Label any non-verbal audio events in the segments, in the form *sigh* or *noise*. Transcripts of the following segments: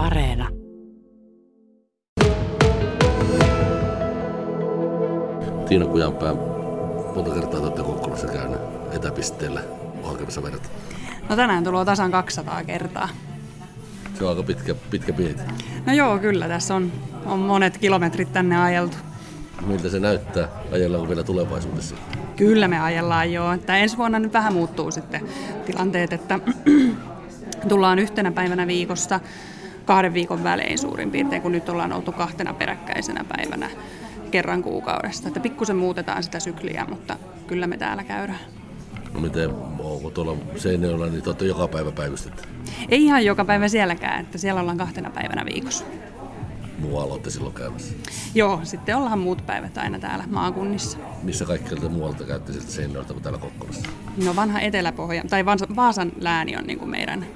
Areena. Tiina Kujanpää, monta kertaa olette Kokkolassa käynyt etäpisteellä hakemassa verta. No tänään tulee tasan 200 kertaa. Se on aika pitkä, pitkä pieti. No joo, kyllä. Tässä on, on monet kilometrit tänne ajeltu. Miltä se näyttää? Ajellaanko vielä tulevaisuudessa? Kyllä me ajellaan joo. Että ensi vuonna nyt vähän muuttuu sitten tilanteet, että *clears throat* tullaan yhtenä päivänä viikossa kahden viikon välein suurin piirtein, kun nyt ollaan oltu kahtena peräkkäisenä päivänä kerran kuukaudesta. Että pikkusen muutetaan sitä sykliä, mutta kyllä me täällä käydään. No miten, onko tuolla Seinäjoella, niin te joka päivä päivystettä? Ei ihan joka päivä sielläkään, että siellä ollaan kahtena päivänä viikossa. Muualla olette silloin käymässä. Joo, sitten ollaan muut päivät aina täällä maakunnissa. Missä kaikkialta muualta käytte siltä Seinäjoelta kuin täällä Kokkolassa? No vanha Etelä-Pohja, tai Vaasa- Vaasan lääni on niin kuin meidän,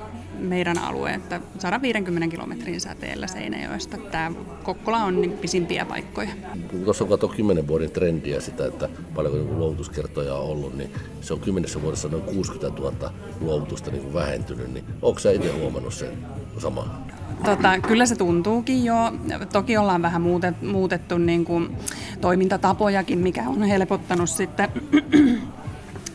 meidän alue, että 150 kilometrin säteellä Seinäjoesta. Tämä Kokkola on niin pisimpiä paikkoja. Kun tuossa on kato kymmenen vuoden trendiä sitä, että paljonko niin luovutuskertoja on ollut, niin se on kymmenessä vuodessa noin 60 000 luovutusta niin kuin vähentynyt. Niin onko sä itse huomannut sen samaa? Tota, kyllä se tuntuukin jo. Toki ollaan vähän muutettu, muutettu niin kuin toimintatapojakin, mikä on helpottanut sitten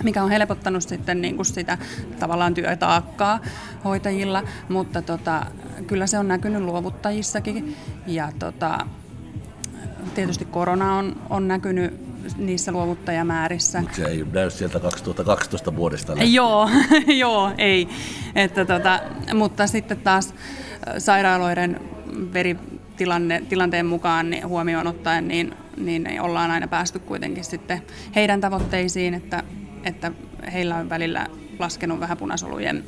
mikä on helpottanut sitten niin kuin sitä tavallaan työtaakkaa hoitajilla, mutta tota, kyllä se on näkynyt luovuttajissakin. Ja tota, tietysti korona on, on näkynyt niissä luovuttajamäärissä. Se ei näy sieltä 2012 vuodesta lähtien. Joo, *laughs* joo, ei. Että tota, mutta sitten taas äh, sairaaloiden veritilanne, tilanteen mukaan niin huomioon ottaen, niin, niin ollaan aina päästy kuitenkin sitten heidän tavoitteisiin, että, että heillä on välillä laskenut vähän punasolujen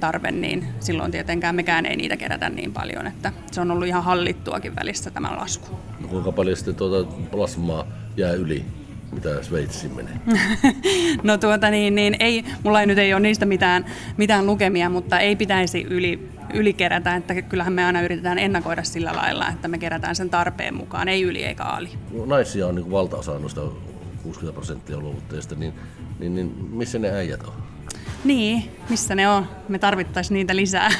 tarve, niin silloin tietenkään mekään ei niitä kerätä niin paljon, että se on ollut ihan hallittuakin välissä tämä lasku. No kuinka paljon sitten tuota plasmaa jää yli, mitä Sveitsiin menee? *laughs* No tuota niin, niin ei, mulla ei nyt ei ole niistä mitään, mitään lukemia, mutta ei pitäisi yli, ylikerätä, että kyllähän me aina yritetään ennakoida sillä lailla, että me kerätään sen tarpeen mukaan, ei yli eikä ali. No, naisia on niin valtaosa noista 60 prosenttia luovuttajista, niin, niin, niin missä ne äijät on? Niin, missä ne on? Me tarvittaisiin niitä lisää.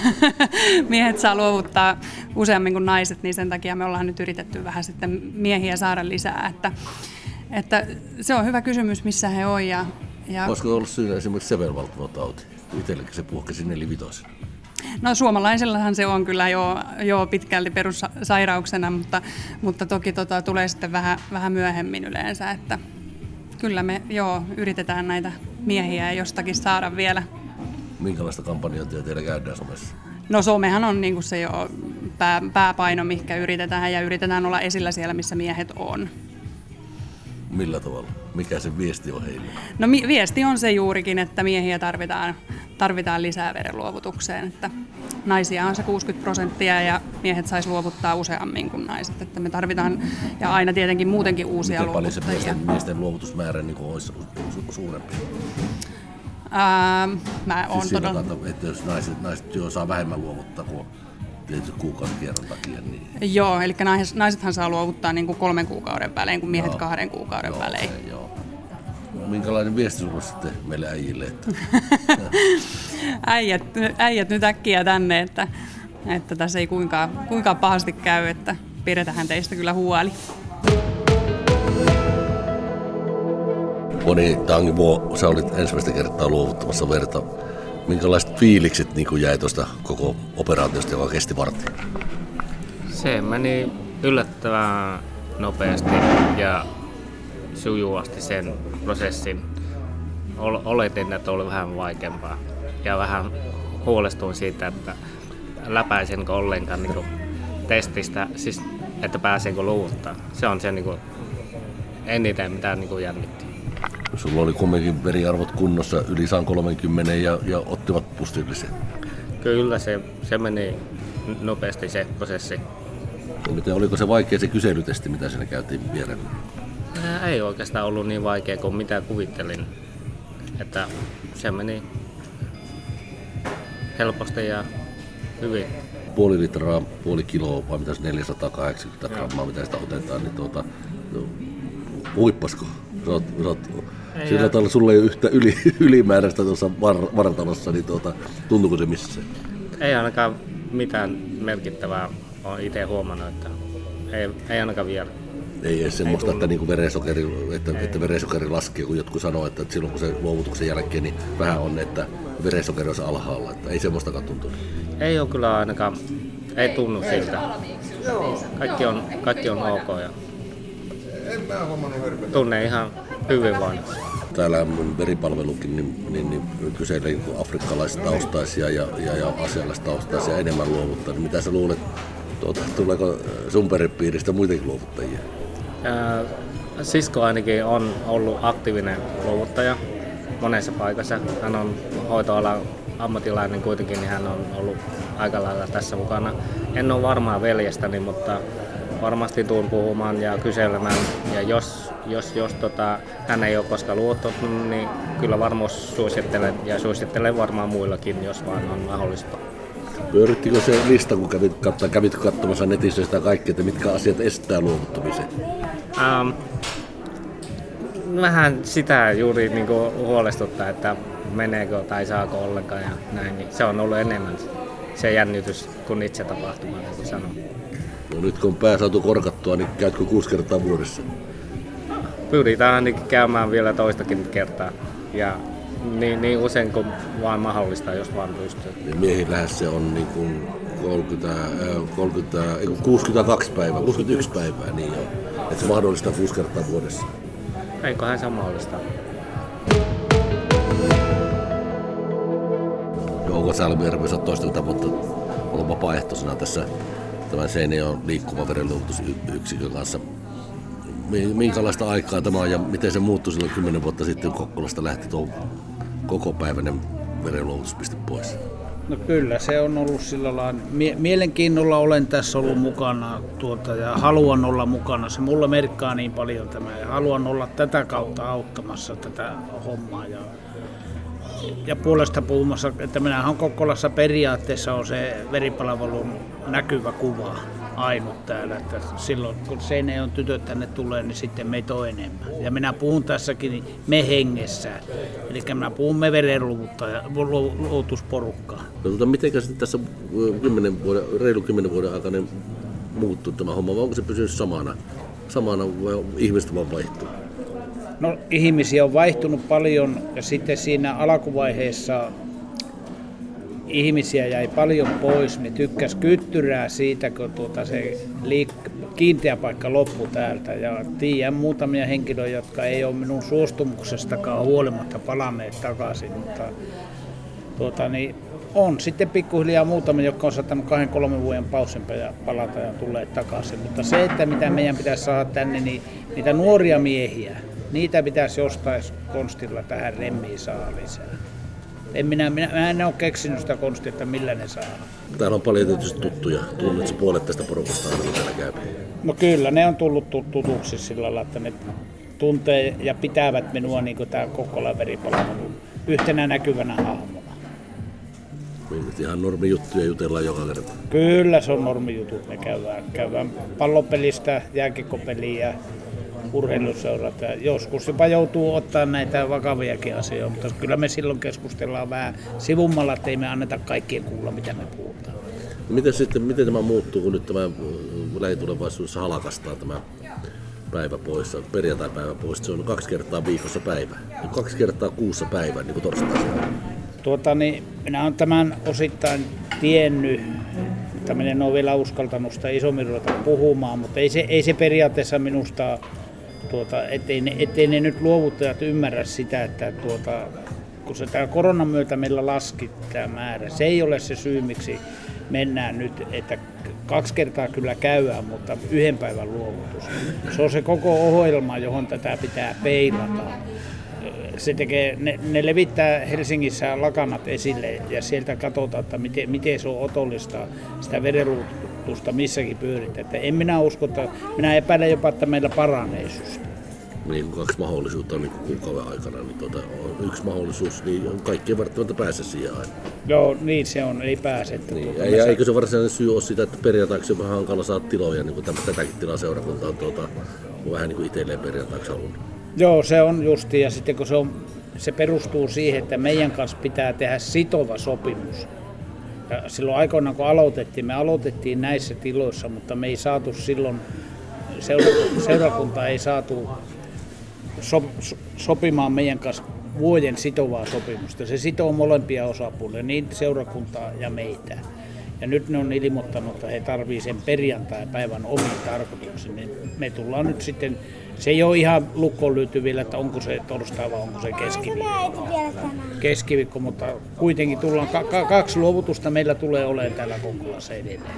*laughs* Miehet saa luovuttaa useammin kuin naiset, niin sen takia me ollaan nyt yritetty vähän sitten miehiä saada lisää. Että, että se on hyvä kysymys, missä he on. Ja, ja Olisiko ollut syynä esimerkiksi sevelvaltimotauti? Itsellekin se puhkesi nelivitoisen. No suomalaisellahan se on kyllä jo, jo pitkälti perussairauksena, mutta, mutta toki tota, tulee sitten vähän, vähän myöhemmin yleensä, että kyllä me joo, yritetään näitä miehiä jostakin saada vielä. Minkälaista kampanjointia teillä käydään somessa? No somehan on niin kuin se jo pää, pääpaino, mikä yritetään ja yritetään olla esillä siellä, missä miehet on. Millä tavalla? Mikä se viesti on heille? No mi- viesti on se juurikin, että miehiä tarvitaan, tarvitaan lisää verenluovutukseen. Että naisia on se 60 prosenttia ja miehet saisi luovuttaa useammin kuin naiset. Että me tarvitaan, ja aina tietenkin muutenkin uusia Miten paljon se luovuttajia. miesten, miesten luovutusmäärä niin kuin olisi su- su- suurempi? Ää, mä oon Siis todella... tavalla, että jos naiset, naiset työ saa vähemmän luovuttaa kuin tietysti kuukausikierron takia, niin Joo, eli nais, naisethan saa luovuttaa niin kuin kolmen kuukauden välein, kuin miehet Joo. kahden kuukauden joo, välein. se, joo. Minkälainen viesti sulla sitten meille äijille? Että *laughs* äijät, äijät nyt äkkiä tänne, että, että tässä ei kuinka, kuinka pahasti käy, että pidetään teistä kyllä huoli. Boni Tangvo, sä olit ensimmäistä kertaa luovuttamassa verta. Minkälaiset fiilikset niin kuin jäi tuosta koko operaatiosta, joka kesti vartin? Se meni yllättävän nopeasti ja sujuvasti sen prosessin. Ol- Oletin, että oli vähän vaikeampaa ja vähän huolestuin siitä, että läpäisenkö ollenkaan niin kuin testistä, siis että pääsenkö luovuttaa. Se on se niin kuin eniten, mitä niin kuin jännitti. Sulla oli kumminkin veriarvot kunnossa yli 130 ja, ja ottivat pustillisen. Kyllä se, se meni nopeasti se prosessi. Miten, oliko se vaikea se kyselytesti, mitä siinä käytiin vierellä? Ei oikeastaan ollut niin vaikea kuin mitä kuvittelin. Että se meni helposti ja hyvin. Puoli litraa, puoli kiloa, vai mitä se 480 grammaa, mitä sitä otetaan, niin tuota, no, huippasko? Sä oot, sä oot, Ei, sillä tavalla sulla ei ole yhtä yli, *laughs* ylimääräistä tuossa var, vartalossa, niin tuota, tuntuuko se missä? Ei ainakaan mitään merkittävää olen itse huomannut, että ei, ei ainakaan vielä. Ei edes semmoista, että, niin verensokeri, että, että verensokeri laskee, kun jotkut sanoo, että silloin kun se luovutuksen jälkeen, niin vähän on, että verensokeri on alhaalla. Että ei semmoistakaan tuntunut. Ei ole kyllä ainakaan, ei tunnu siltä. Kaikki on, kaikki on ok ja tunne ihan hyvin vain. Täällä veripalvelukin niin, niin, niin kyselee afrikkalaistaustaisia ja, ja, ja asialaistaustaisia enemmän luovuttaa. Niin mitä sä luulet, tuota, tuleeko sun perhepiiristä muitakin luovuttajia? Sisko ainakin on ollut aktiivinen luovuttaja monessa paikassa. Hän on hoitoalan ammattilainen kuitenkin, niin hän on ollut aika lailla tässä mukana. En ole varmaan veljestäni, mutta varmasti tuun puhumaan ja kyselemään. Ja jos, jos, jos tota, hän ei ole koskaan luottanut, niin kyllä varmaan suosittelen ja suosittelen varmaan muillakin, jos vaan on mahdollista. Pyörittikö se lista, kun kävit, katsoa, kävit katsomassa netissä sitä kaikkea, että mitkä asiat estää luovuttamisen? Ähm, vähän sitä juuri niin kuin huolestuttaa, että meneekö tai saako ollenkaan ja näin. Niin se on ollut enemmän se jännitys kuin itse tapahtuma, niin kuin sanon. No nyt kun on pää saatu korkattua, niin käytkö kuusi kertaa vuodessa? Pyritään ainakin käymään vielä toistakin kertaa. Ja niin, niin usein kuin vaan mahdollista, jos vaan pystyy. Ja miehillähän se on niin kuin 30, 30, 62 päivää, 61 päivää, niin jo. Että se mahdollistaa kuusi kertaa vuodessa. Eiköhän se mahdollista. Jouko Salmijärvi, sä toistelta vuotta olla vapaaehtoisena tässä tämän Seinäjoen liikkuva verenluovutusyksikön kanssa. Minkälaista aikaa tämä on ja miten se muuttui silloin kymmenen vuotta sitten, kun Kokkolasta lähti tuo koko päiväinen verenluovutuspiste pois? No kyllä, se on ollut sillä lailla. Mie- mielenkiinnolla olen tässä ollut mukana tuota, ja haluan olla mukana. Se mulle merkkaa niin paljon tämä ja haluan olla tätä kautta auttamassa tätä hommaa. Ja, ja puolesta puhumassa, että minähän Kokkolassa periaatteessa on se veripalvelun näkyvä kuva ainut täällä. Että silloin kun on tytöt tänne tulee, niin sitten meitä on enemmän. Ja minä puhun tässäkin me hengessä. Eli minä puhun me verenluovutusporukkaa. No, tuota, miten sitten tässä 10 vuoden, reilu kymmenen vuoden aikana muuttuu tämä homma, vai onko se pysynyt samana? Samana vai ihmiset vaan vaihtuu? No ihmisiä on vaihtunut paljon ja sitten siinä alkuvaiheessa ihmisiä jäi paljon pois, niin tykkäs kyttyrää siitä, kun tuota se liik- kiinteä paikka loppui täältä. Ja tiedän muutamia henkilöitä, jotka ei ole minun suostumuksestakaan huolimatta palanneet takaisin, mutta tuota, niin on sitten pikkuhiljaa muutamia, jotka on saattanut kahden kolmen vuoden pausin palata ja tulee takaisin. Mutta se, että mitä meidän pitäisi saada tänne, niin niitä nuoria miehiä, niitä pitäisi jostain konstilla tähän remmiin saada lisää. En minä, minä, minä en ole keksinyt sitä konstia, että millä ne saa. Täällä on paljon tietysti tuttuja. Tunnetko puolet tästä porukasta aina, täällä käy? No kyllä, ne on tullut tutuksi sillä lailla, että ne tuntee ja pitävät minua niin kuin tämä Kokkolan veripalvelu yhtenä näkyvänä hahmona. Niin, ihan normijuttuja jutellaan joka kerta. Kyllä se on normijutut. Me käydään, käydään pallopelistä, jääkikkopeliä, urheiluseurat. Joskus jopa joutuu ottaa näitä vakaviakin asioita, mutta kyllä me silloin keskustellaan vähän sivummalla, että ei me anneta kaikkien kuulla, mitä me puhutaan. No miten, sitten, miten tämä muuttuu, kun nyt tämä äh, lähitulevaisuudessa halakastaa tämä päivä pois, perjantai-päivä pois, se on kaksi kertaa viikossa päivä, kaksi kertaa kuussa päivä, niin kuin torstaisin. Tuota, niin minä olen tämän osittain tiennyt, että minä en ole vielä uskaltanut sitä isommin ruveta puhumaan, mutta ei se, ei se periaatteessa minusta tuota, ettei, ne, ettei ne nyt luovuttajat ymmärrä sitä, että tuota, kun se tämä koronan myötä meillä laski tämä määrä, se ei ole se syy, miksi mennään nyt, että kaksi kertaa kyllä käydään, mutta yhden päivän luovutus. Se on se koko ohjelma, johon tätä pitää peilata. Se tekee, ne, ne levittää Helsingissä lakanat esille ja sieltä katsotaan, että miten, miten se on otollista sitä verenluutusta missäkin pyörittää. Että en minä usko, että minä epäilen jopa, että meillä paranee niin kaksi mahdollisuutta on niin kuukauden aikana, niin tuota, on yksi mahdollisuus, niin kaikki ei välttämättä pääse siihen aina. Joo, niin se on, ei pääse. Että niin, tuota, ja, eikö se varsinainen syy ole sitä, että perjantaaksi on vähän hankala saada tiloja, niin kuin tätäkin tilaseurakunta on tuota, vähän niin kuin itselleen perjantaaksi halunnut. Joo, se on justi, ja sitten kun se, on, se perustuu siihen, että meidän kanssa pitää tehdä sitova sopimus. Ja silloin aikoinaan kun aloitettiin, me aloitettiin näissä tiloissa, mutta me ei saatu silloin, seurakunta, seurakunta ei saatu so, so, sopimaan meidän kanssa vuoden sitovaa sopimusta. Se sitoo molempia osapuolia, niin seurakuntaa ja meitä. Ja nyt ne on ilmoittanut, että he tarvii sen perjantai-päivän omiin tarkoituksiin. Niin me tullaan nyt sitten, se ei ole ihan lukkoon lyöty vielä, että onko se torstai vai onko se keskiviikko. Keskiviikko, mutta kuitenkin tullaan, ka- kaksi luovutusta meillä tulee olemaan täällä Konkulassa edelleen.